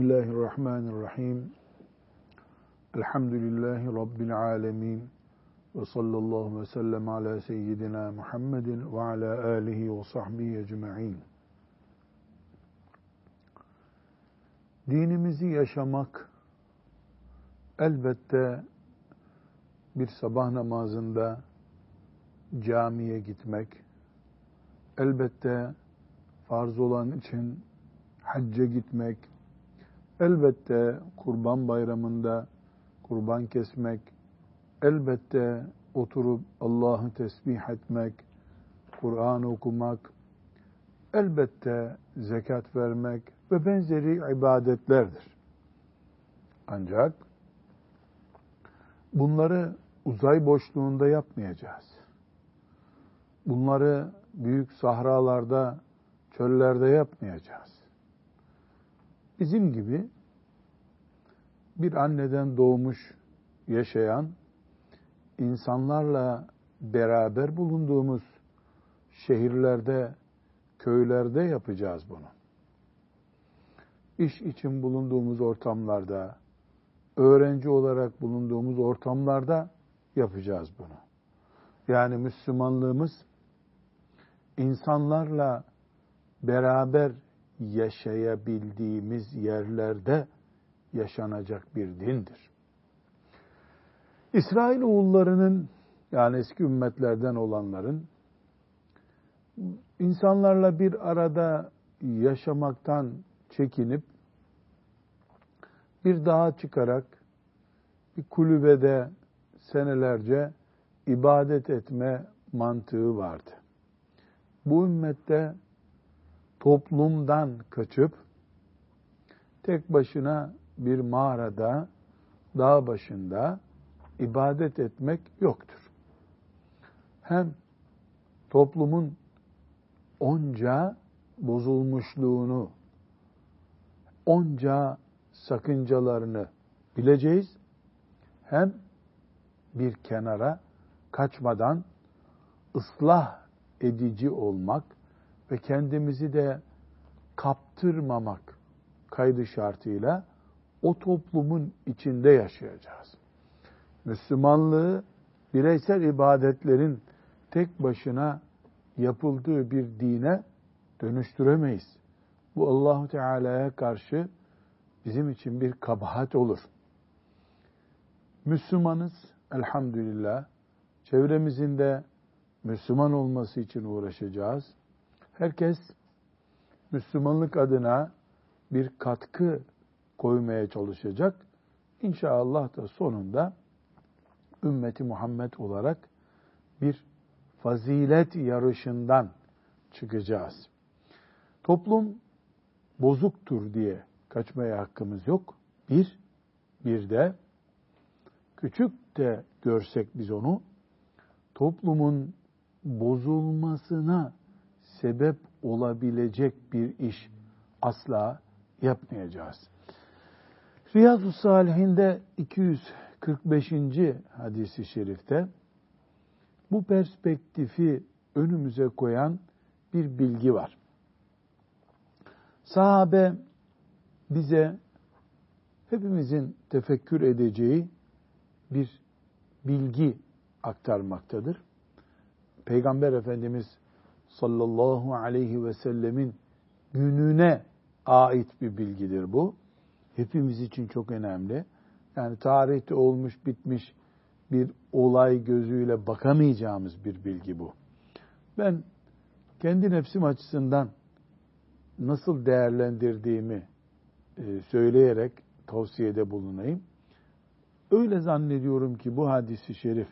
Bismillahirrahmanirrahim. Elhamdülillahi Rabbil alemin. Ve sallallahu ve sellem ala seyyidina Muhammedin ve ala alihi ve sahbihi ecma'in. Dinimizi yaşamak elbette bir sabah namazında camiye gitmek, elbette farz olan için hacca gitmek, elbette kurban bayramında kurban kesmek, elbette oturup Allah'ı tesbih etmek, Kur'an okumak, elbette zekat vermek ve benzeri ibadetlerdir. Ancak bunları uzay boşluğunda yapmayacağız. Bunları büyük sahralarda, çöllerde yapmayacağız. Bizim gibi bir anneden doğmuş, yaşayan, insanlarla beraber bulunduğumuz şehirlerde, köylerde yapacağız bunu. İş için bulunduğumuz ortamlarda, öğrenci olarak bulunduğumuz ortamlarda yapacağız bunu. Yani Müslümanlığımız insanlarla beraber yaşayabildiğimiz yerlerde yaşanacak bir dindir. İsrail oğullarının yani eski ümmetlerden olanların insanlarla bir arada yaşamaktan çekinip bir dağa çıkarak bir kulübede senelerce ibadet etme mantığı vardı. Bu ümmette toplumdan kaçıp tek başına bir mağarada, dağ başında ibadet etmek yoktur. Hem toplumun onca bozulmuşluğunu, onca sakıncalarını bileceğiz. Hem bir kenara kaçmadan ıslah edici olmak ve kendimizi de kaptırmamak kaydı şartıyla o toplumun içinde yaşayacağız. Müslümanlığı bireysel ibadetlerin tek başına yapıldığı bir dine dönüştüremeyiz. Bu Allahu Teala'ya karşı bizim için bir kabahat olur. Müslümanız elhamdülillah. Çevremizin de Müslüman olması için uğraşacağız. Herkes Müslümanlık adına bir katkı koymaya çalışacak. İnşallah da sonunda ümmeti Muhammed olarak bir fazilet yarışından çıkacağız. Toplum bozuktur diye kaçmaya hakkımız yok. Bir, bir de küçük de görsek biz onu toplumun bozulmasına sebep olabilecek bir iş asla yapmayacağız. Riyazu Salihinde 245. hadisi şerifte bu perspektifi önümüze koyan bir bilgi var. Sahabe bize hepimizin tefekkür edeceği bir bilgi aktarmaktadır. Peygamber Efendimiz sallallahu aleyhi ve sellemin gününe ait bir bilgidir bu. Hepimiz için çok önemli. Yani tarihte olmuş bitmiş bir olay gözüyle bakamayacağımız bir bilgi bu. Ben kendi nefsim açısından nasıl değerlendirdiğimi e, söyleyerek tavsiyede bulunayım. Öyle zannediyorum ki bu hadisi şerif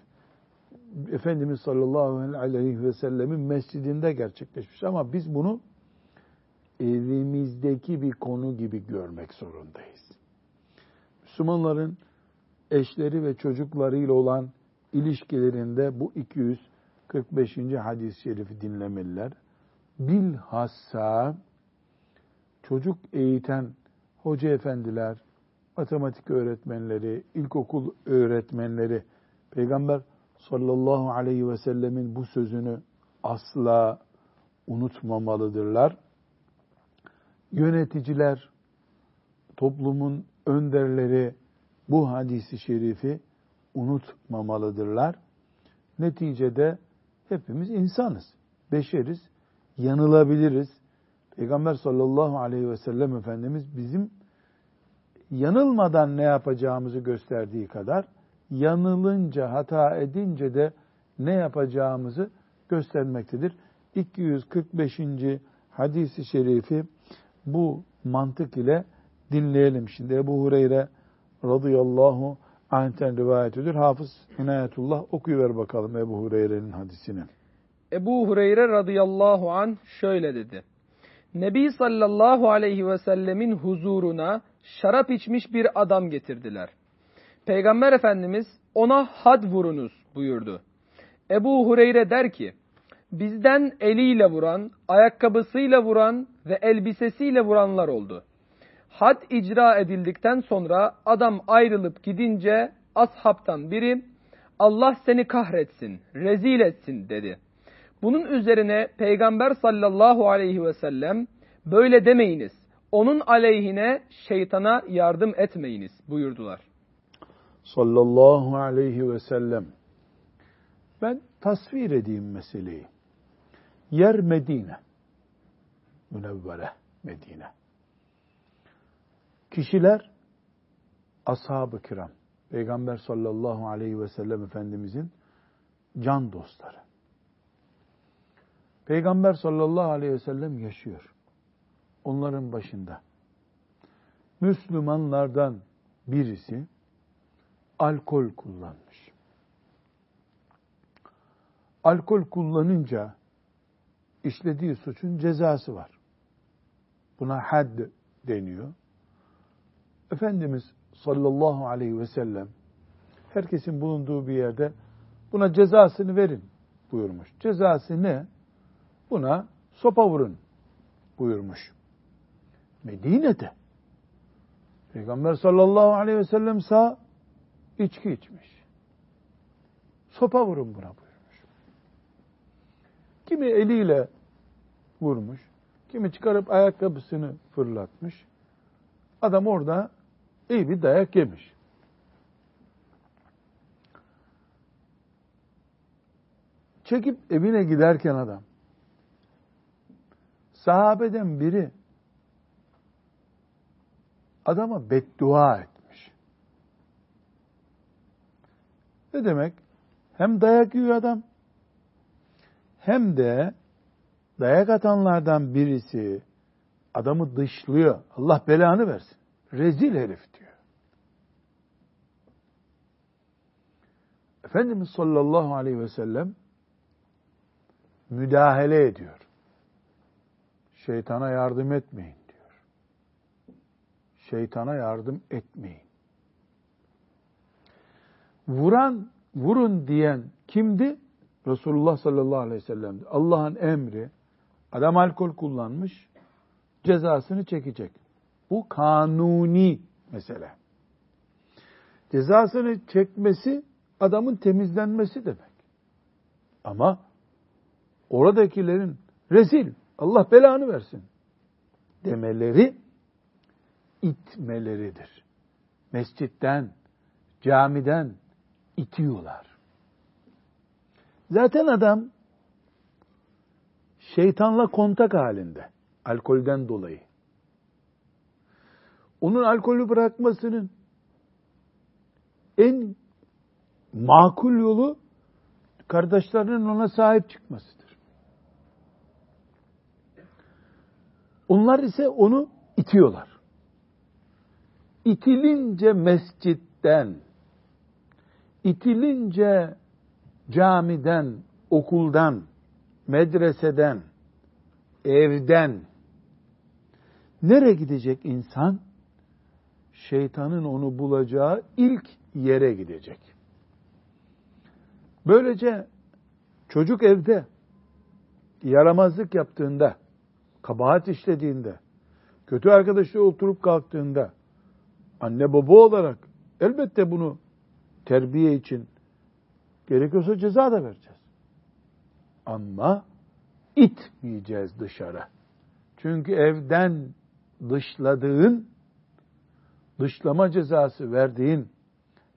Efendimiz sallallahu aleyhi ve sellemin mescidinde gerçekleşmiş ama biz bunu evimizdeki bir konu gibi görmek zorundayız. Müslümanların eşleri ve çocuklarıyla olan ilişkilerinde bu 245. hadis-i şerifi dinlemeliler. Bilhassa çocuk eğiten hoca efendiler, matematik öğretmenleri, ilkokul öğretmenleri, Peygamber sallallahu aleyhi ve sellemin bu sözünü asla unutmamalıdırlar. Yöneticiler, toplumun önderleri bu hadisi şerifi unutmamalıdırlar. Neticede hepimiz insanız, beşeriz, yanılabiliriz. Peygamber sallallahu aleyhi ve sellem Efendimiz bizim yanılmadan ne yapacağımızı gösterdiği kadar yanılınca, hata edince de ne yapacağımızı göstermektedir. 245. hadisi şerifi bu mantık ile dinleyelim. Şimdi Ebu Hureyre radıyallahu anh'ten rivayet ediyor. Hafız İnayetullah okuyuver bakalım Ebu Hureyre'nin hadisini. Ebu Hureyre radıyallahu an şöyle dedi. Nebi sallallahu aleyhi ve sellemin huzuruna şarap içmiş bir adam getirdiler. Peygamber Efendimiz ona had vurunuz buyurdu. Ebu Hureyre der ki, bizden eliyle vuran, ayakkabısıyla vuran ve elbisesiyle vuranlar oldu. Had icra edildikten sonra adam ayrılıp gidince ashabtan biri Allah seni kahretsin, rezil etsin dedi. Bunun üzerine Peygamber sallallahu aleyhi ve sellem böyle demeyiniz, onun aleyhine şeytana yardım etmeyiniz buyurdular. Sallallahu aleyhi ve sellem. Ben tasvir edeyim meseleyi. Yer Medine. Münevvere Medine. Kişiler ashab-ı kiram. Peygamber sallallahu aleyhi ve sellem Efendimizin can dostları. Peygamber sallallahu aleyhi ve sellem yaşıyor. Onların başında. Müslümanlardan birisi alkol kullanmış. Alkol kullanınca işlediği suçun cezası var. Buna had deniyor. Efendimiz sallallahu aleyhi ve sellem herkesin bulunduğu bir yerde buna cezasını verin buyurmuş. Cezası ne? Buna sopa vurun buyurmuş. Medine'de Peygamber sallallahu aleyhi ve sellem sağ içki içmiş. Sopa vurun buna buyurmuş. Kimi eliyle vurmuş, kimi çıkarıp ayakkabısını fırlatmış. Adam orada iyi bir dayak yemiş. Çekip evine giderken adam sahabeden biri adama beddua etmiş. Ne demek? Hem dayak yiyor adam hem de dayak atanlardan birisi adamı dışlıyor. Allah belanı versin. Rezil herif diyor. Efendimiz sallallahu aleyhi ve sellem müdahale ediyor. Şeytana yardım etmeyin diyor. Şeytana yardım etmeyin. Vuran, vurun diyen kimdi? Resulullah sallallahu aleyhi ve sellem'di. Allah'ın emri, adam alkol kullanmış, cezasını çekecek. Bu kanuni mesele. Cezasını çekmesi adamın temizlenmesi demek. Ama oradakilerin rezil, Allah belanı versin demeleri itmeleridir. Mescitten, camiden itiyorlar. Zaten adam şeytanla kontak halinde alkolden dolayı. Onun alkolü bırakmasının en makul yolu kardeşlerinin ona sahip çıkmasıdır. Onlar ise onu itiyorlar. İtilince mescitten, itilince camiden, okuldan, medreseden, evden nereye gidecek insan? Şeytanın onu bulacağı ilk yere gidecek. Böylece çocuk evde yaramazlık yaptığında kabahat işlediğinde, kötü arkadaşla oturup kalktığında, anne baba olarak elbette bunu terbiye için gerekiyorsa ceza da vereceğiz. Ama itmeyeceğiz dışarı. Çünkü evden dışladığın dışlama cezası verdiğin,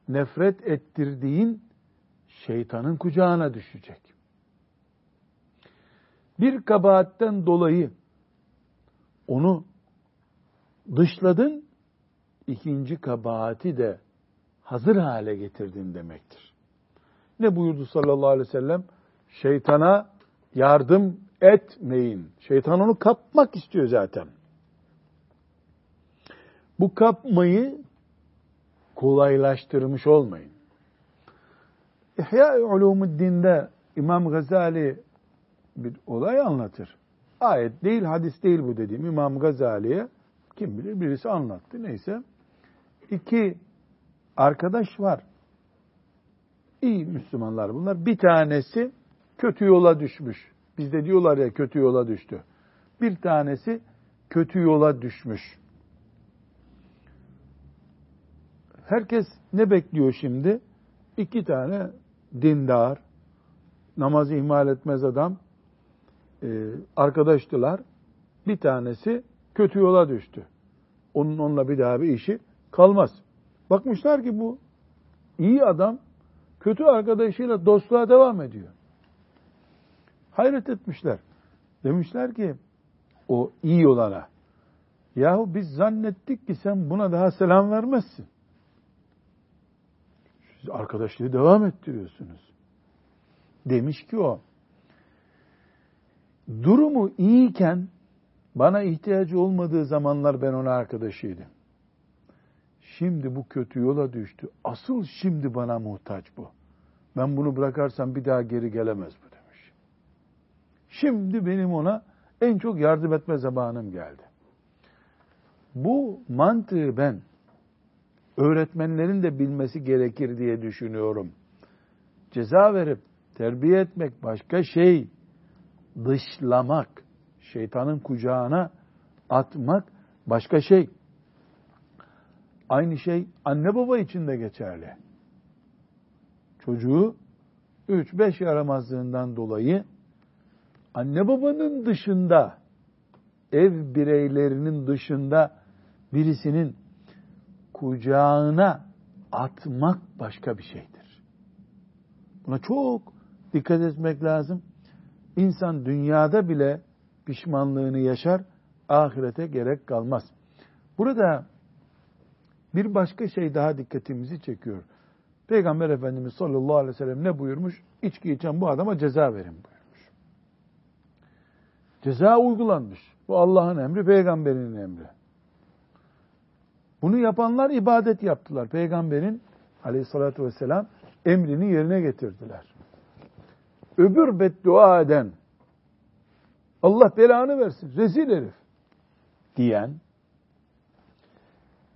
nefret ettirdiğin şeytanın kucağına düşecek. Bir kabahatten dolayı onu dışladın, ikinci kabahati de hazır hale getirdin demektir. Ne buyurdu sallallahu aleyhi ve sellem? Şeytana yardım etmeyin. Şeytan onu kapmak istiyor zaten. Bu kapmayı kolaylaştırmış olmayın. İhya Ulumuddin'de İmam Gazali bir olay anlatır. Ayet değil, hadis değil bu dediğim. İmam Gazali'ye kim bilir birisi anlattı. Neyse. İki arkadaş var. İyi Müslümanlar bunlar. Bir tanesi kötü yola düşmüş. Bizde diyorlar ya kötü yola düştü. Bir tanesi kötü yola düşmüş. Herkes ne bekliyor şimdi? İki tane dindar, namazı ihmal etmez adam e, arkadaştılar. Bir tanesi kötü yola düştü. Onun onunla bir daha bir işi kalmaz. Bakmışlar ki bu iyi adam kötü arkadaşıyla dostluğa devam ediyor. Hayret etmişler. Demişler ki o iyi olana yahu biz zannettik ki sen buna daha selam vermezsin. Siz arkadaşlığı devam ettiriyorsunuz. Demiş ki o durumu iyiyken bana ihtiyacı olmadığı zamanlar ben ona arkadaşıydım. Şimdi bu kötü yola düştü. Asıl şimdi bana muhtaç bu. Ben bunu bırakarsam bir daha geri gelemez bu demiş. Şimdi benim ona en çok yardım etme zamanım geldi. Bu mantığı ben öğretmenlerin de bilmesi gerekir diye düşünüyorum. Ceza verip terbiye etmek başka şey dışlamak, şeytanın kucağına atmak başka şey. Aynı şey anne baba için de geçerli. Çocuğu 3-5 yaramazlığından dolayı anne babanın dışında, ev bireylerinin dışında birisinin kucağına atmak başka bir şeydir. Buna çok dikkat etmek lazım. İnsan dünyada bile pişmanlığını yaşar, ahirete gerek kalmaz. Burada bir başka şey daha dikkatimizi çekiyor. Peygamber Efendimiz sallallahu aleyhi ve sellem ne buyurmuş? İçki içen bu adama ceza verin buyurmuş. Ceza uygulanmış. Bu Allah'ın emri, peygamberin emri. Bunu yapanlar ibadet yaptılar. Peygamberin aleyhissalatü vesselam emrini yerine getirdiler öbür beddua eden, Allah belanı versin, rezil herif diyen,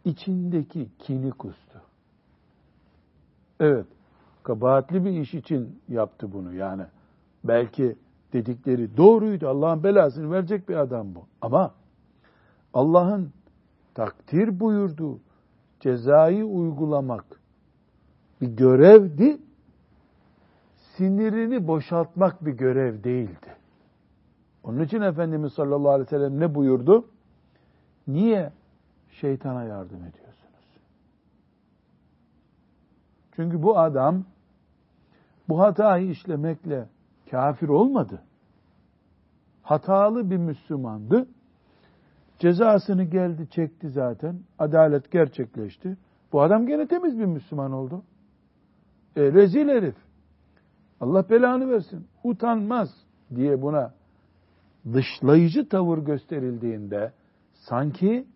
içindeki kini kustu. Evet, kabahatli bir iş için yaptı bunu yani. Belki dedikleri doğruydu, Allah'ın belasını verecek bir adam bu. Ama Allah'ın takdir buyurduğu cezayı uygulamak bir görevdi sinirini boşaltmak bir görev değildi. Onun için Efendimiz sallallahu aleyhi ve sellem ne buyurdu? Niye şeytana yardım ediyorsunuz? Çünkü bu adam bu hatayı işlemekle kafir olmadı. Hatalı bir Müslümandı. Cezasını geldi çekti zaten. Adalet gerçekleşti. Bu adam gene temiz bir Müslüman oldu. E, rezil herif. Allah belanı versin. Utanmaz diye buna dışlayıcı tavır gösterildiğinde sanki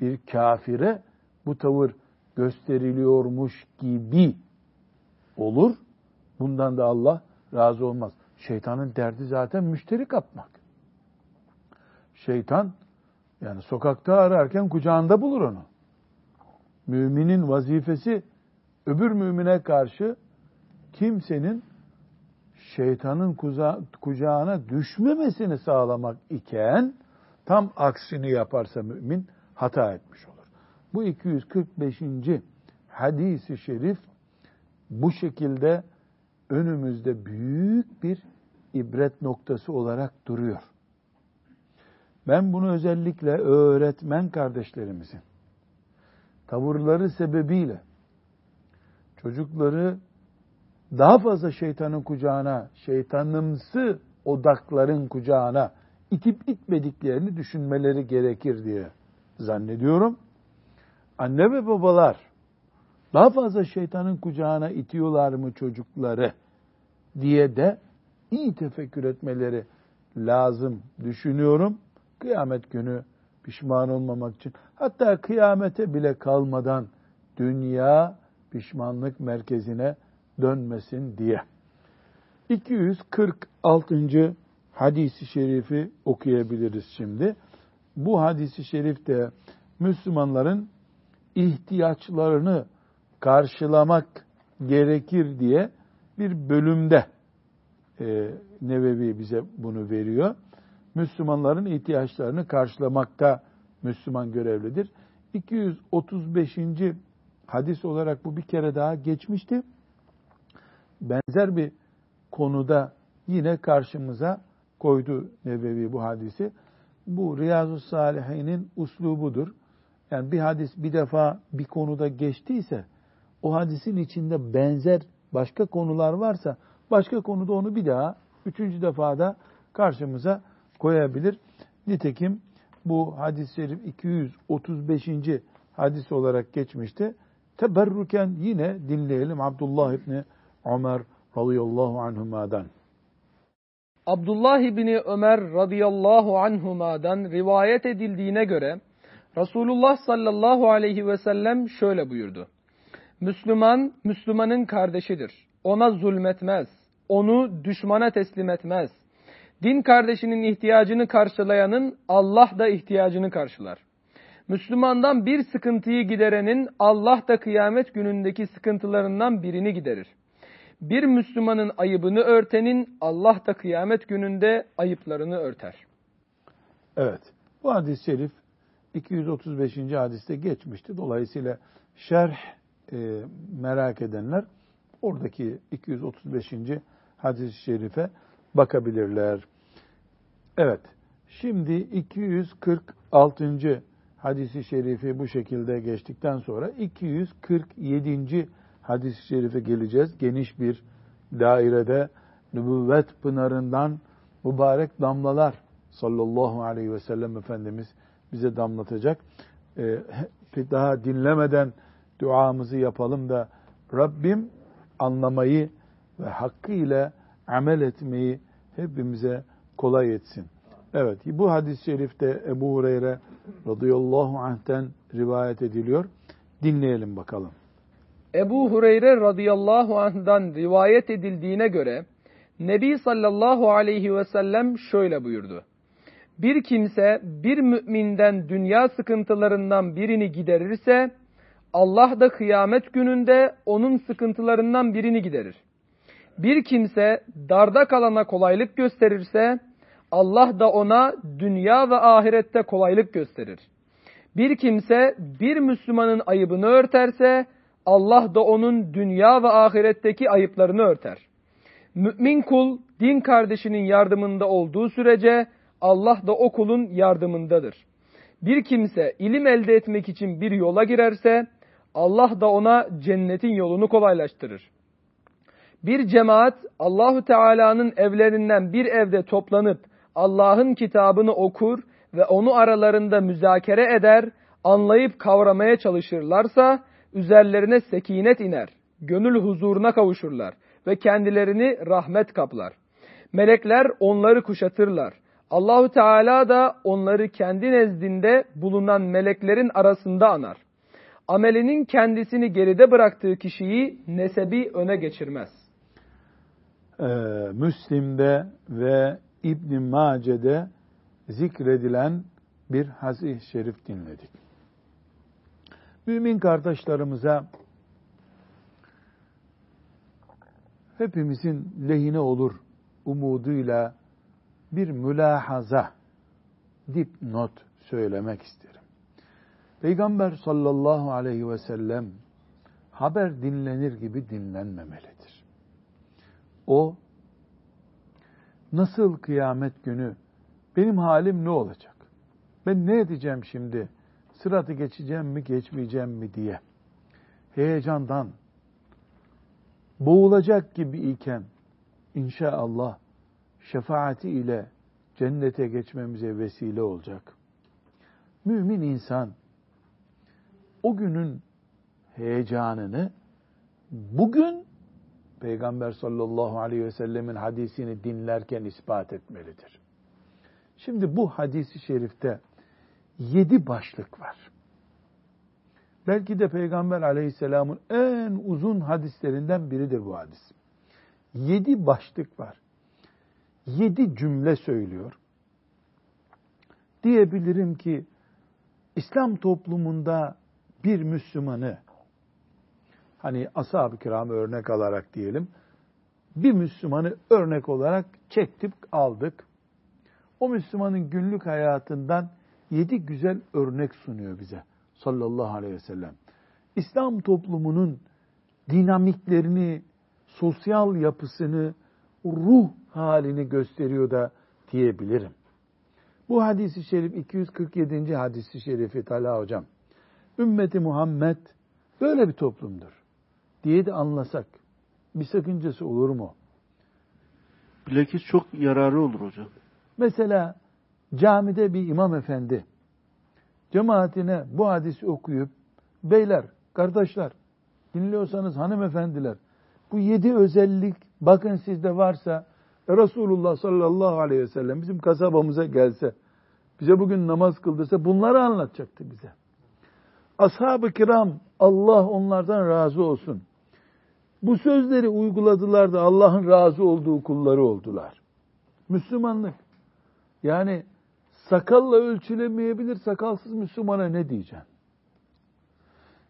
bir kafire bu tavır gösteriliyormuş gibi olur. Bundan da Allah razı olmaz. Şeytanın derdi zaten müşteri kapmak. Şeytan yani sokakta ararken kucağında bulur onu. Müminin vazifesi öbür mümine karşı kimsenin şeytanın kucağına düşmemesini sağlamak iken tam aksini yaparsa mümin hata etmiş olur. Bu 245. hadisi şerif bu şekilde önümüzde büyük bir ibret noktası olarak duruyor. Ben bunu özellikle öğretmen kardeşlerimizin tavırları sebebiyle çocukları daha fazla şeytanın kucağına, şeytanımsı odakların kucağına itip itmediklerini düşünmeleri gerekir diye zannediyorum. Anne ve babalar daha fazla şeytanın kucağına itiyorlar mı çocukları diye de iyi tefekkür etmeleri lazım düşünüyorum. Kıyamet günü pişman olmamak için hatta kıyamete bile kalmadan dünya pişmanlık merkezine dönmesin diye. 246. hadisi şerifi okuyabiliriz şimdi. Bu hadisi şerifte Müslümanların ihtiyaçlarını karşılamak gerekir diye bir bölümde e, Nevevi bize bunu veriyor. Müslümanların ihtiyaçlarını karşılamakta Müslüman görevlidir. 235. hadis olarak bu bir kere daha geçmişti. Benzer bir konuda yine karşımıza koydu Nebevi bu hadisi. Bu Riyazu Salihin'in uslubudur. Yani bir hadis bir defa bir konuda geçtiyse o hadisin içinde benzer başka konular varsa başka konuda onu bir daha üçüncü defada karşımıza koyabilir. Nitekim bu hadis-i şerif 235. hadis olarak geçmişti. Teberruken yine dinleyelim Abdullah İbni Ömer radıyallahu anhuma'dan. Abdullah İbni Ömer radıyallahu anhuma'dan rivayet edildiğine göre Resulullah sallallahu aleyhi ve sellem şöyle buyurdu. Müslüman, Müslümanın kardeşidir. Ona zulmetmez. Onu düşmana teslim etmez. Din kardeşinin ihtiyacını karşılayanın Allah da ihtiyacını karşılar. Müslümandan bir sıkıntıyı giderenin Allah da kıyamet günündeki sıkıntılarından birini giderir. Bir Müslümanın ayıbını örtenin Allah da kıyamet gününde ayıplarını örter. Evet. Bu hadis-i şerif 235. hadiste geçmişti. Dolayısıyla şerh e, merak edenler oradaki 235. hadis-i şerife bakabilirler. Evet. Şimdi 246. hadisi şerifi bu şekilde geçtikten sonra 247. hadis-i şerife geleceğiz. Geniş bir dairede nübüvvet pınarından mübarek damlalar sallallahu aleyhi ve sellem Efendimiz bize damlatacak. Ee, daha dinlemeden duamızı yapalım da Rabbim anlamayı ve hakkıyla amel etmeyi hepimize kolay etsin. Evet, bu hadis-i şerifte Ebu Hureyre radıyallahu anh'ten rivayet ediliyor. Dinleyelim bakalım. Ebu Hureyre radıyallahu anh'dan rivayet edildiğine göre Nebi sallallahu aleyhi ve sellem şöyle buyurdu. Bir kimse bir müminden dünya sıkıntılarından birini giderirse Allah da kıyamet gününde onun sıkıntılarından birini giderir. Bir kimse darda kalana kolaylık gösterirse Allah da ona dünya ve ahirette kolaylık gösterir. Bir kimse bir Müslümanın ayıbını örterse Allah da onun dünya ve ahiretteki ayıplarını örter. Mümin kul din kardeşinin yardımında olduğu sürece Allah da o kulun yardımındadır. Bir kimse ilim elde etmek için bir yola girerse Allah da ona cennetin yolunu kolaylaştırır. Bir cemaat Allahu Teala'nın evlerinden bir evde toplanıp Allah'ın kitabını okur ve onu aralarında müzakere eder, anlayıp kavramaya çalışırlarsa üzerlerine sekinet iner, gönül huzuruna kavuşurlar ve kendilerini rahmet kaplar. Melekler onları kuşatırlar. Allahu Teala da onları kendi nezdinde bulunan meleklerin arasında anar. Amelinin kendisini geride bıraktığı kişiyi nesebi öne geçirmez. Ee, Müslim'de ve İbn Mace'de zikredilen bir hadis şerif dinledik. Mümin kardeşlerimize hepimizin lehine olur umuduyla bir mülahaza, dipnot söylemek isterim. Peygamber sallallahu aleyhi ve sellem haber dinlenir gibi dinlenmemelidir. O nasıl kıyamet günü benim halim ne olacak? Ben ne edeceğim şimdi? Sıratı geçeceğim mi geçmeyeceğim mi diye heyecandan boğulacak gibi iken inşallah şefaati ile cennete geçmemize vesile olacak. Mümin insan o günün heyecanını bugün Peygamber sallallahu aleyhi ve sellemin hadisini dinlerken ispat etmelidir. Şimdi bu hadisi şerifte yedi başlık var. Belki de Peygamber aleyhisselamın en uzun hadislerinden biridir bu hadis. Yedi başlık var. Yedi cümle söylüyor. Diyebilirim ki İslam toplumunda bir Müslümanı hani ashab-ı kiramı örnek alarak diyelim bir Müslümanı örnek olarak çektik aldık. O Müslümanın günlük hayatından yedi güzel örnek sunuyor bize sallallahu aleyhi ve sellem. İslam toplumunun dinamiklerini, sosyal yapısını, ruh halini gösteriyor da diyebilirim. Bu hadisi şerif 247. hadisi şerifi Talha hocam. Ümmeti Muhammed böyle bir toplumdur diye de anlasak bir sakıncası olur mu? Bilakis çok yararı olur hocam. Mesela camide bir imam efendi cemaatine bu hadisi okuyup beyler, kardeşler dinliyorsanız hanımefendiler bu yedi özellik bakın sizde varsa Resulullah sallallahu aleyhi ve sellem bizim kasabamıza gelse bize bugün namaz kıldırsa bunları anlatacaktı bize. Ashab-ı kiram Allah onlardan razı olsun. Bu sözleri uyguladılar da Allah'ın razı olduğu kulları oldular. Müslümanlık. Yani sakalla ölçülemeyebilir, sakalsız Müslümana ne diyeceğim?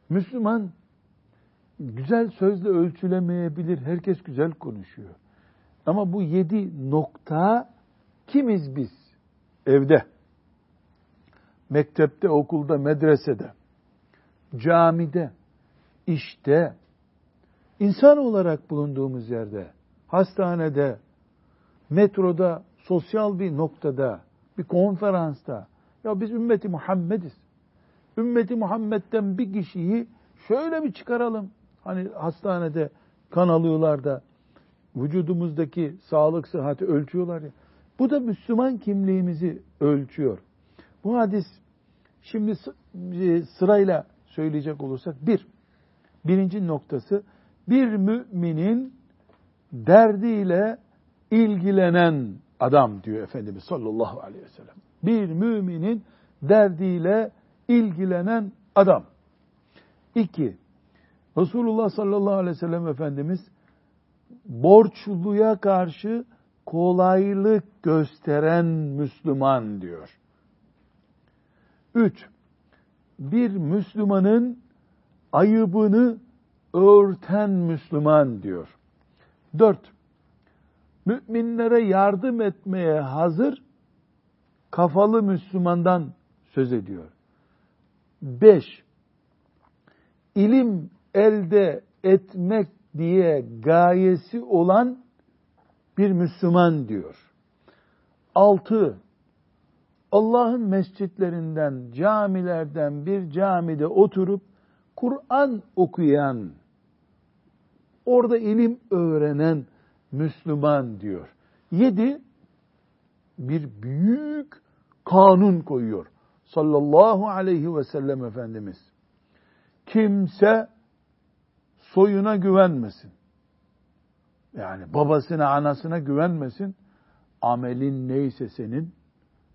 Müslüman güzel sözle ölçülemeyebilir, herkes güzel konuşuyor. Ama bu yedi nokta kimiz biz? Evde, mektepte, okulda, medresede, camide, işte, insan olarak bulunduğumuz yerde, hastanede, metroda, sosyal bir noktada, bir konferansta, ya biz ümmeti Muhammediz. Ümmeti Muhammed'den bir kişiyi şöyle bir çıkaralım. Hani hastanede kan alıyorlar da vücudumuzdaki sağlık sıhhati ölçüyorlar ya. Bu da Müslüman kimliğimizi ölçüyor. Bu hadis şimdi e, sırayla söyleyecek olursak bir, birinci noktası bir müminin derdiyle ilgilenen adam diyor Efendimiz sallallahu aleyhi ve sellem. Bir müminin derdiyle ilgilenen adam. İki, Resulullah sallallahu aleyhi ve sellem Efendimiz borçluya karşı kolaylık gösteren Müslüman diyor. Üç, bir Müslümanın ayıbını örten Müslüman diyor. Dört, müminlere yardım etmeye hazır kafalı Müslümandan söz ediyor. Beş, ilim elde etmek diye gayesi olan bir Müslüman diyor. Altı, Allah'ın mescitlerinden, camilerden bir camide oturup Kur'an okuyan, orada ilim öğrenen Müslüman diyor. Yedi, bir büyük kanun koyuyor. Sallallahu aleyhi ve sellem Efendimiz. Kimse soyuna güvenmesin. Yani babasına, anasına güvenmesin. Amelin neyse senin,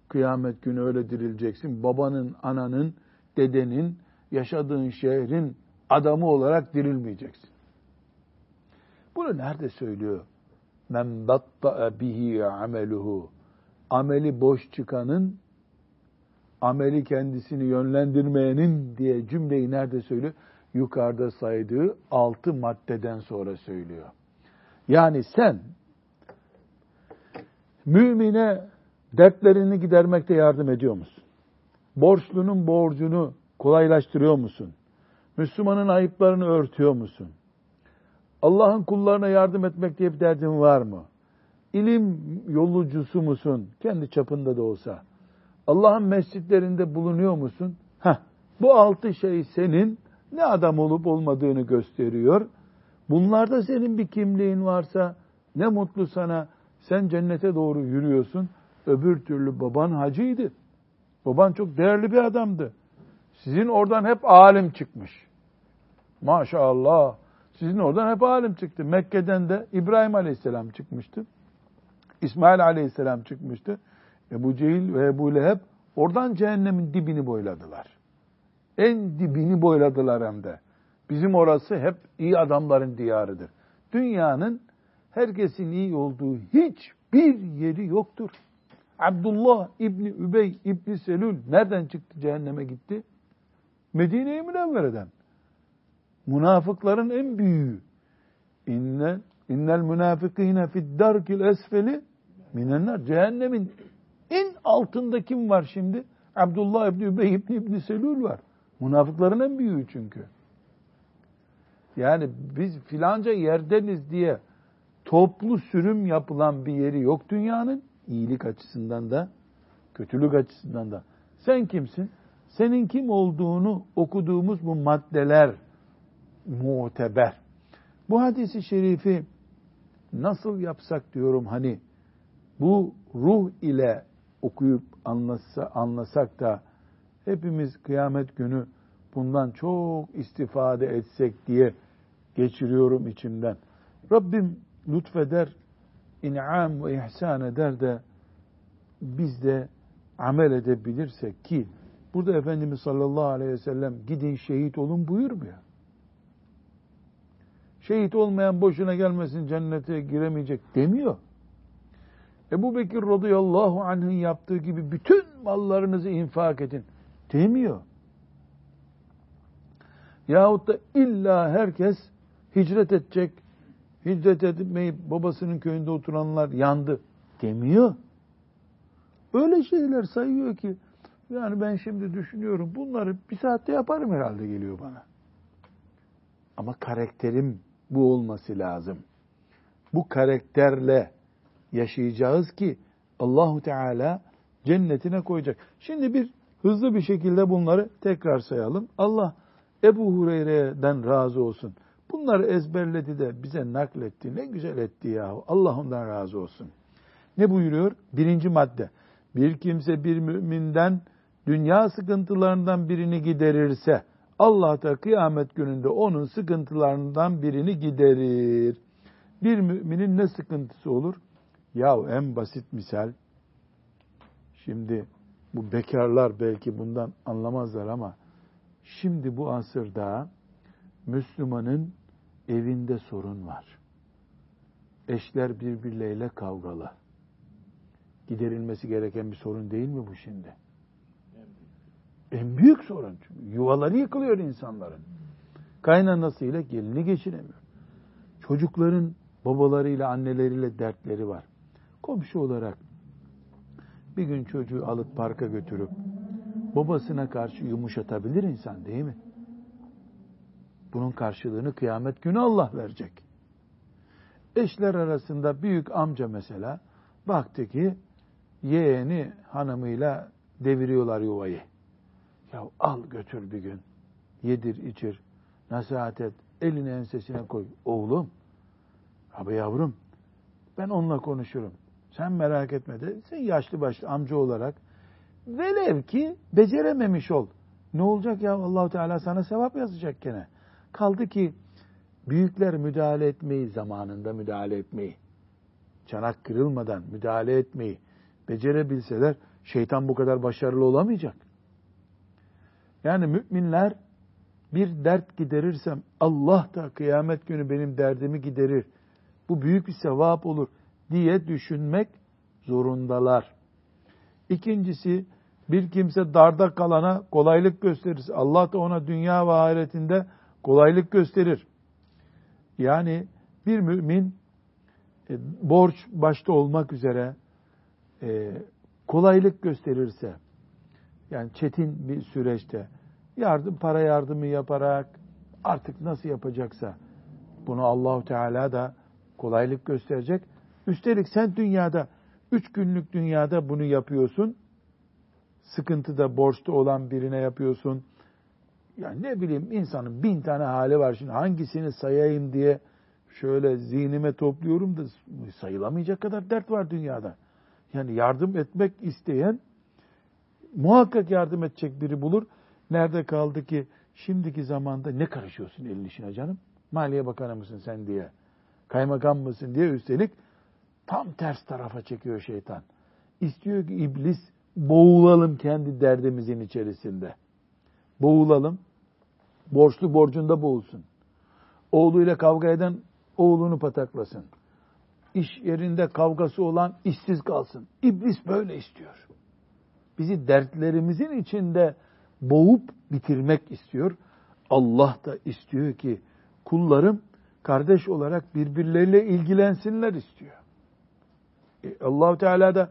kıyamet günü öyle dirileceksin. Babanın, ananın, dedenin, yaşadığın şehrin adamı olarak dirilmeyeceksin. Bunu nerede söylüyor? Men batta'a bihi ameluhu. Ameli boş çıkanın, ameli kendisini yönlendirmeyenin diye cümleyi nerede söylüyor? Yukarıda saydığı altı maddeden sonra söylüyor. Yani sen mümine dertlerini gidermekte yardım ediyor musun? Borçlunun borcunu kolaylaştırıyor musun? Müslümanın ayıplarını örtüyor musun? Allah'ın kullarına yardım etmek diye bir derdin var mı? İlim yolcusu musun? Kendi çapında da olsa. Allah'ın mescitlerinde bulunuyor musun? Heh, Bu altı şey senin ne adam olup olmadığını gösteriyor. Bunlarda senin bir kimliğin varsa ne mutlu sana. Sen cennete doğru yürüyorsun. Öbür türlü baban hacıydı. Baban çok değerli bir adamdı. Sizin oradan hep alim çıkmış. Maşallah. Sizin oradan hep alim çıktı. Mekke'den de İbrahim Aleyhisselam çıkmıştı. İsmail Aleyhisselam çıkmıştı. Ebu Cehil ve Ebu Leheb oradan cehennemin dibini boyladılar. En dibini boyladılar hem de. Bizim orası hep iyi adamların diyarıdır. Dünyanın herkesin iyi olduğu hiçbir yeri yoktur. Abdullah İbni Übey İbni Selül nereden çıktı cehenneme gitti? Medine-i Münevvere'den. Münafıkların en büyüğü. İnne, innel münafıkîne fid darkil esfeli minenler. Cehennemin en altında kim var şimdi? Abdullah İbni Übey İbni, İbni Selül var. Münafıkların en büyüğü çünkü. Yani biz filanca yerdeniz diye toplu sürüm yapılan bir yeri yok dünyanın. iyilik açısından da, kötülük açısından da. Sen kimsin? Senin kim olduğunu okuduğumuz bu maddeler muteber. Bu hadisi şerifi nasıl yapsak diyorum hani bu ruh ile okuyup anlasa, anlasak da hepimiz kıyamet günü bundan çok istifade etsek diye geçiriyorum içimden. Rabbim lütfeder, in'am ve ihsan eder de biz de amel edebilirsek ki burada Efendimiz sallallahu aleyhi ve sellem gidin şehit olun buyurmuyor. Şehit olmayan boşuna gelmesin cennete giremeyecek demiyor. Ebu Bekir radıyallahu anh'ın yaptığı gibi bütün mallarınızı infak edin demiyor. Yahut da illa herkes hicret edecek, hicret etmeyip babasının köyünde oturanlar yandı demiyor. Öyle şeyler sayıyor ki yani ben şimdi düşünüyorum bunları bir saatte yaparım herhalde geliyor bana. Ama karakterim bu olması lazım. Bu karakterle yaşayacağız ki Allahu Teala cennetine koyacak. Şimdi bir hızlı bir şekilde bunları tekrar sayalım. Allah Ebu Hureyre'den razı olsun. Bunları ezberledi de bize nakletti. Ne güzel etti yahu. Allah ondan razı olsun. Ne buyuruyor? Birinci madde. Bir kimse bir müminden dünya sıkıntılarından birini giderirse Allah da kıyamet gününde onun sıkıntılarından birini giderir. Bir müminin ne sıkıntısı olur? Yahu en basit misal, şimdi bu bekarlar belki bundan anlamazlar ama şimdi bu asırda Müslümanın evinde sorun var. Eşler birbirleriyle kavgalı. Giderilmesi gereken bir sorun değil mi bu şimdi? En büyük sorun. Çünkü yuvaları yıkılıyor insanların. Kaynanasıyla gelini geçiremiyor. Çocukların babalarıyla, anneleriyle dertleri var. Komşu olarak bir gün çocuğu alıp parka götürüp babasına karşı yumuşatabilir insan değil mi? Bunun karşılığını kıyamet günü Allah verecek. Eşler arasında büyük amca mesela baktı ki yeğeni hanımıyla deviriyorlar yuvayı. Ya al götür bir gün. Yedir içir. Nasihat et. Elini ensesine koy. Oğlum. Abi yavrum. Ben onunla konuşurum. Sen merak etme de. Sen yaşlı başlı amca olarak velev ki becerememiş ol. Ne olacak ya Allahu Teala sana sevap yazacak gene. Kaldı ki büyükler müdahale etmeyi zamanında müdahale etmeyi çanak kırılmadan müdahale etmeyi becerebilseler şeytan bu kadar başarılı olamayacak. Yani müminler bir dert giderirsem Allah da kıyamet günü benim derdimi giderir. Bu büyük bir sevap olur diye düşünmek zorundalar. İkincisi bir kimse darda kalana kolaylık gösterirse Allah da ona dünya ve ahiretinde kolaylık gösterir. Yani bir mümin e, borç başta olmak üzere e, kolaylık gösterirse yani çetin bir süreçte yardım para yardımı yaparak artık nasıl yapacaksa bunu Allahu Teala da kolaylık gösterecek. Üstelik sen dünyada üç günlük dünyada bunu yapıyorsun. Sıkıntıda borçta olan birine yapıyorsun. Yani ne bileyim insanın bin tane hali var şimdi hangisini sayayım diye şöyle zihnime topluyorum da sayılamayacak kadar dert var dünyada. Yani yardım etmek isteyen muhakkak yardım edecek biri bulur. Nerede kaldı ki şimdiki zamanda ne karışıyorsun elin işine canım? Maliye Bakanı mısın sen diye. Kaymakam mısın diye üstelik tam ters tarafa çekiyor şeytan. İstiyor ki iblis boğulalım kendi derdimizin içerisinde. Boğulalım. Borçlu borcunda boğulsun. Oğluyla kavga eden oğlunu pataklasın. İş yerinde kavgası olan işsiz kalsın. İblis böyle istiyor. Bizi dertlerimizin içinde boğup bitirmek istiyor. Allah da istiyor ki kullarım kardeş olarak birbirleriyle ilgilensinler istiyor. E, allah Teala da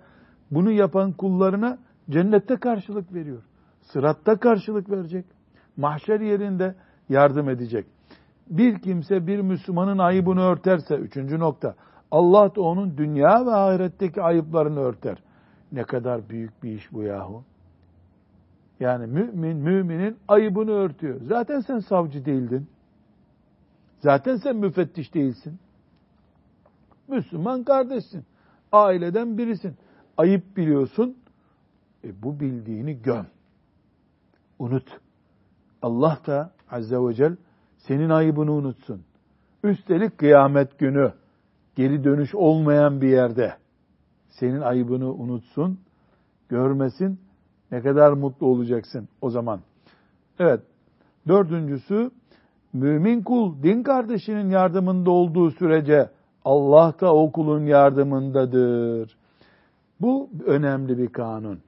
bunu yapan kullarına cennette karşılık veriyor. Sıratta karşılık verecek. Mahşer yerinde yardım edecek. Bir kimse bir Müslümanın ayıbını örterse, üçüncü nokta, Allah da onun dünya ve ahiretteki ayıplarını örter. Ne kadar büyük bir iş bu yahu. Yani mümin, müminin ayıbını örtüyor. Zaten sen savcı değildin. Zaten sen müfettiş değilsin. Müslüman kardeşsin. Aileden birisin. Ayıp biliyorsun. E bu bildiğini göm. Unut. Allah da Azze ve Celle senin ayıbını unutsun. Üstelik kıyamet günü geri dönüş olmayan bir yerde senin ayıbını unutsun, görmesin. Ne kadar mutlu olacaksın o zaman. Evet. Dördüncüsü mümin kul din kardeşinin yardımında olduğu sürece Allah da o kulun yardımındadır. Bu önemli bir kanun.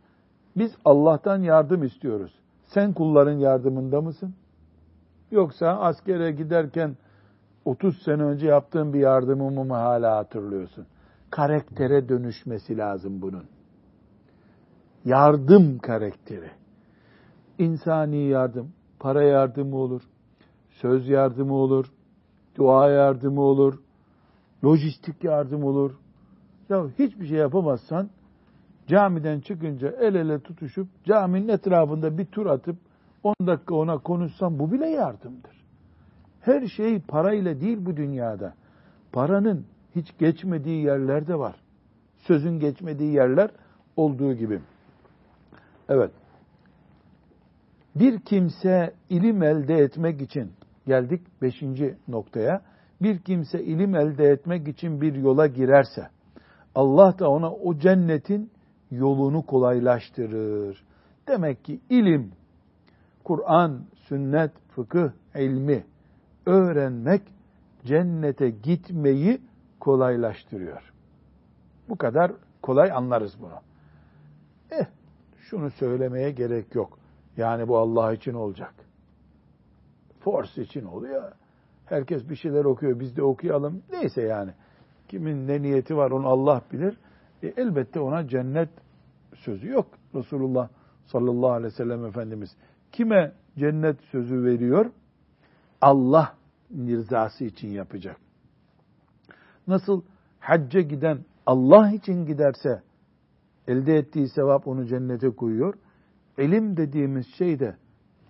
Biz Allah'tan yardım istiyoruz. Sen kulların yardımında mısın? Yoksa askere giderken 30 sene önce yaptığın bir yardımımı mı hala hatırlıyorsun? Karaktere dönüşmesi lazım bunun. Yardım karakteri. İnsani yardım, para yardımı olur, söz yardımı olur, dua yardımı olur, lojistik yardım olur. Ya hiçbir şey yapamazsan camiden çıkınca el ele tutuşup caminin etrafında bir tur atıp 10 dakika ona konuşsam bu bile yardımdır. Her şey parayla değil bu dünyada. Paranın hiç geçmediği yerler de var. Sözün geçmediği yerler olduğu gibi. Evet. Bir kimse ilim elde etmek için geldik beşinci noktaya. Bir kimse ilim elde etmek için bir yola girerse Allah da ona o cennetin yolunu kolaylaştırır. Demek ki ilim, Kur'an, sünnet, fıkıh, ilmi öğrenmek cennete gitmeyi kolaylaştırıyor. Bu kadar kolay anlarız bunu. Eh, şunu söylemeye gerek yok. Yani bu Allah için olacak. Force için oluyor. Herkes bir şeyler okuyor, biz de okuyalım. Neyse yani. Kimin ne niyeti var onu Allah bilir. E, elbette ona cennet sözü yok. Resulullah sallallahu aleyhi ve sellem Efendimiz kime cennet sözü veriyor? Allah rızası için yapacak. Nasıl hacca giden Allah için giderse elde ettiği sevap onu cennete koyuyor. Elim dediğimiz şey de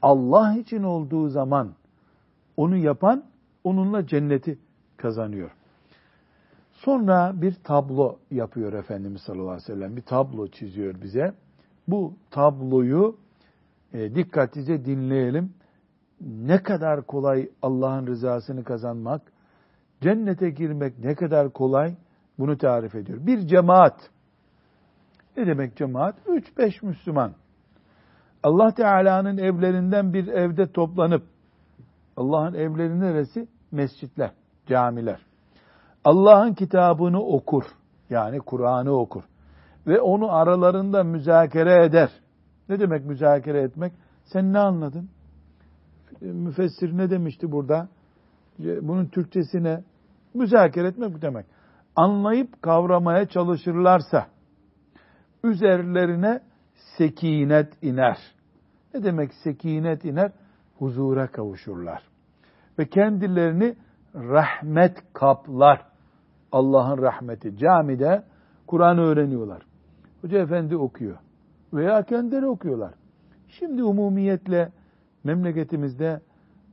Allah için olduğu zaman onu yapan onunla cenneti kazanıyor. Sonra bir tablo yapıyor Efendimiz sallallahu aleyhi ve sellem. Bir tablo çiziyor bize. Bu tabloyu e, dikkatlice dinleyelim. Ne kadar kolay Allah'ın rızasını kazanmak, cennete girmek ne kadar kolay bunu tarif ediyor. Bir cemaat. Ne demek cemaat? Üç beş Müslüman. Allah Teala'nın evlerinden bir evde toplanıp, Allah'ın evleri neresi? Mescitler, camiler. Allah'ın kitabını okur. Yani Kur'an'ı okur. Ve onu aralarında müzakere eder. Ne demek müzakere etmek? Sen ne anladın? Müfessir ne demişti burada? Bunun Türkçesine müzakere etmek bu demek. Anlayıp kavramaya çalışırlarsa üzerlerine sekinet iner. Ne demek sekinet iner? Huzura kavuşurlar. Ve kendilerini rahmet kaplar. Allah'ın rahmeti. Camide Kur'an öğreniyorlar. Hoca efendi okuyor. Veya kendileri okuyorlar. Şimdi umumiyetle memleketimizde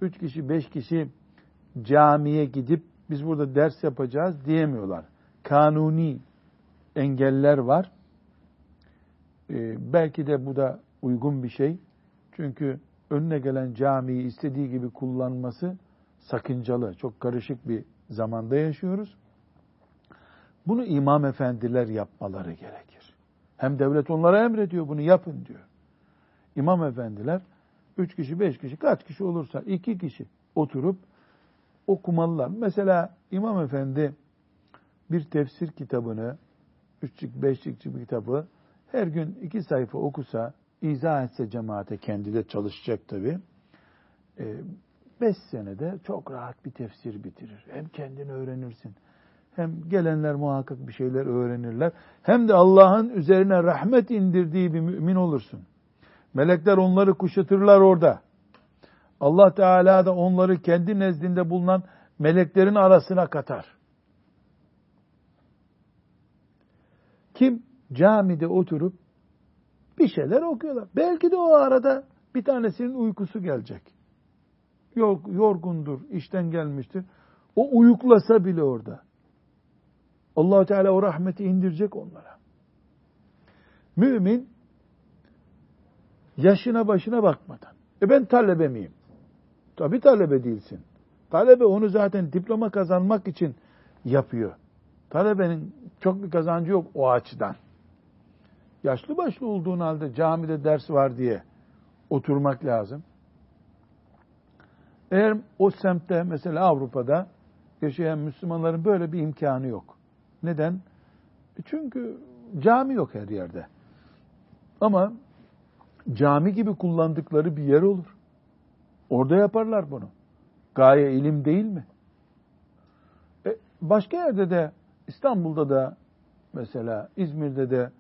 üç kişi, beş kişi camiye gidip biz burada ders yapacağız diyemiyorlar. Kanuni engeller var. Ee, belki de bu da uygun bir şey. Çünkü önüne gelen camiyi istediği gibi kullanması sakıncalı. Çok karışık bir zamanda yaşıyoruz. Bunu imam efendiler yapmaları gerekir. Hem devlet onlara emrediyor bunu yapın diyor. İmam efendiler üç kişi, beş kişi, kaç kişi olursa iki kişi oturup okumalılar. Mesela İmam Efendi bir tefsir kitabını, üçlük, beşlikçi bir kitabı her gün iki sayfa okusa, izah etse cemaate, kendi de çalışacak tabi. E, beş senede çok rahat bir tefsir bitirir. Hem kendini öğrenirsin, hem gelenler muhakkak bir şeyler öğrenirler. Hem de Allah'ın üzerine rahmet indirdiği bir mümin olursun. Melekler onları kuşatırlar orada. Allah Teala da onları kendi nezdinde bulunan meleklerin arasına katar. Kim camide oturup bir şeyler okuyorlar. Belki de o arada bir tanesinin uykusu gelecek. Yorgundur, işten gelmiştir. O uyuklasa bile orada. allah Teala o rahmeti indirecek onlara. Mümin yaşına başına bakmadan. E ben talebe miyim? Tabi talebe değilsin. Talebe onu zaten diploma kazanmak için yapıyor. Talebenin çok bir kazancı yok o açıdan. Yaşlı başlı olduğun halde camide ders var diye oturmak lazım. Eğer o semtte mesela Avrupa'da yaşayan Müslümanların böyle bir imkanı yok. Neden? E çünkü cami yok her yerde. Ama cami gibi kullandıkları bir yer olur. Orada yaparlar bunu. Gaye ilim değil mi? E, başka yerde de İstanbul'da da mesela İzmir'de de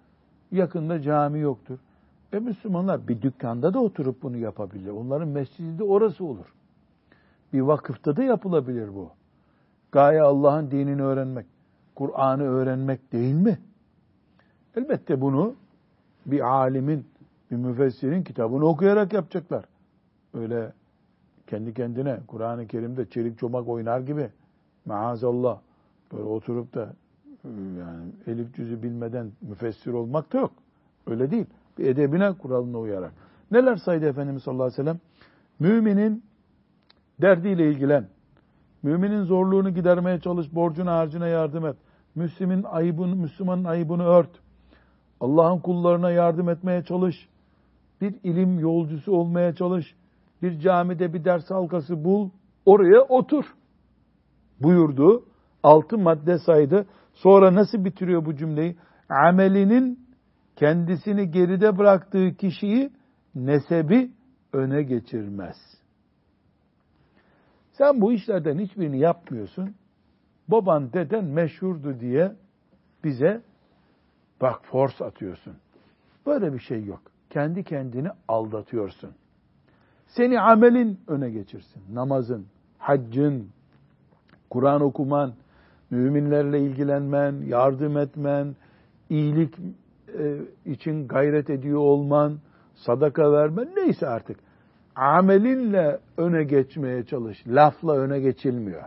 yakında cami yoktur. E Müslümanlar bir dükkanda da oturup bunu yapabilir. Onların mescidi de orası olur. Bir vakıfta da yapılabilir bu. Gaye Allah'ın dinini öğrenmek, Kur'an'ı öğrenmek değil mi? Elbette bunu bir alimin, bir müfessirin kitabını okuyarak yapacaklar. Öyle kendi kendine Kur'an-ı Kerim'de çelik çomak oynar gibi maazallah böyle oturup da yani elif cüzü bilmeden müfessir olmak da yok. Öyle değil. Bir edebine kuralına uyarak. Neler saydı Efendimiz sallallahu aleyhi ve sellem? Müminin derdiyle ilgilen. Müminin zorluğunu gidermeye çalış, borcuna harcına yardım et. Müslümin ayıbını, Müslümanın ayıbını ört. Allah'ın kullarına yardım etmeye çalış. Bir ilim yolcusu olmaya çalış bir camide bir ders halkası bul, oraya otur buyurdu. Altı madde saydı. Sonra nasıl bitiriyor bu cümleyi? Amelinin kendisini geride bıraktığı kişiyi nesebi öne geçirmez. Sen bu işlerden hiçbirini yapmıyorsun. Baban deden meşhurdu diye bize bak force atıyorsun. Böyle bir şey yok. Kendi kendini aldatıyorsun. Seni amelin öne geçirsin. Namazın, haccın, Kur'an okuman, müminlerle ilgilenmen, yardım etmen, iyilik e, için gayret ediyor olman, sadaka vermen neyse artık. Amelinle öne geçmeye çalış. Lafla öne geçilmiyor.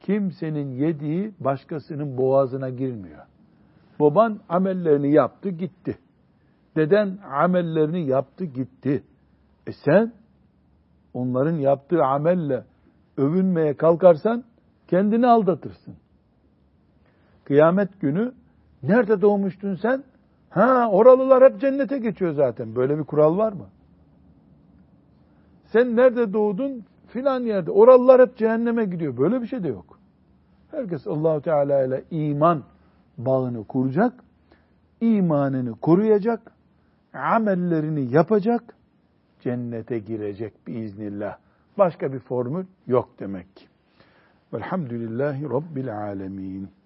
Kimsenin yediği başkasının boğazına girmiyor. Baban amellerini yaptı gitti. Deden amellerini yaptı gitti. E sen onların yaptığı amelle övünmeye kalkarsan kendini aldatırsın. Kıyamet günü nerede doğmuştun sen? Ha oralılar hep cennete geçiyor zaten. Böyle bir kural var mı? Sen nerede doğdun? Filan yerde. Oralılar hep cehenneme gidiyor. Böyle bir şey de yok. Herkes Allahu Teala ile iman bağını kuracak. imanını koruyacak. Amellerini yapacak cennete girecek biiznillah. Başka bir formül yok demek ki. Velhamdülillahi Rabbil alemin.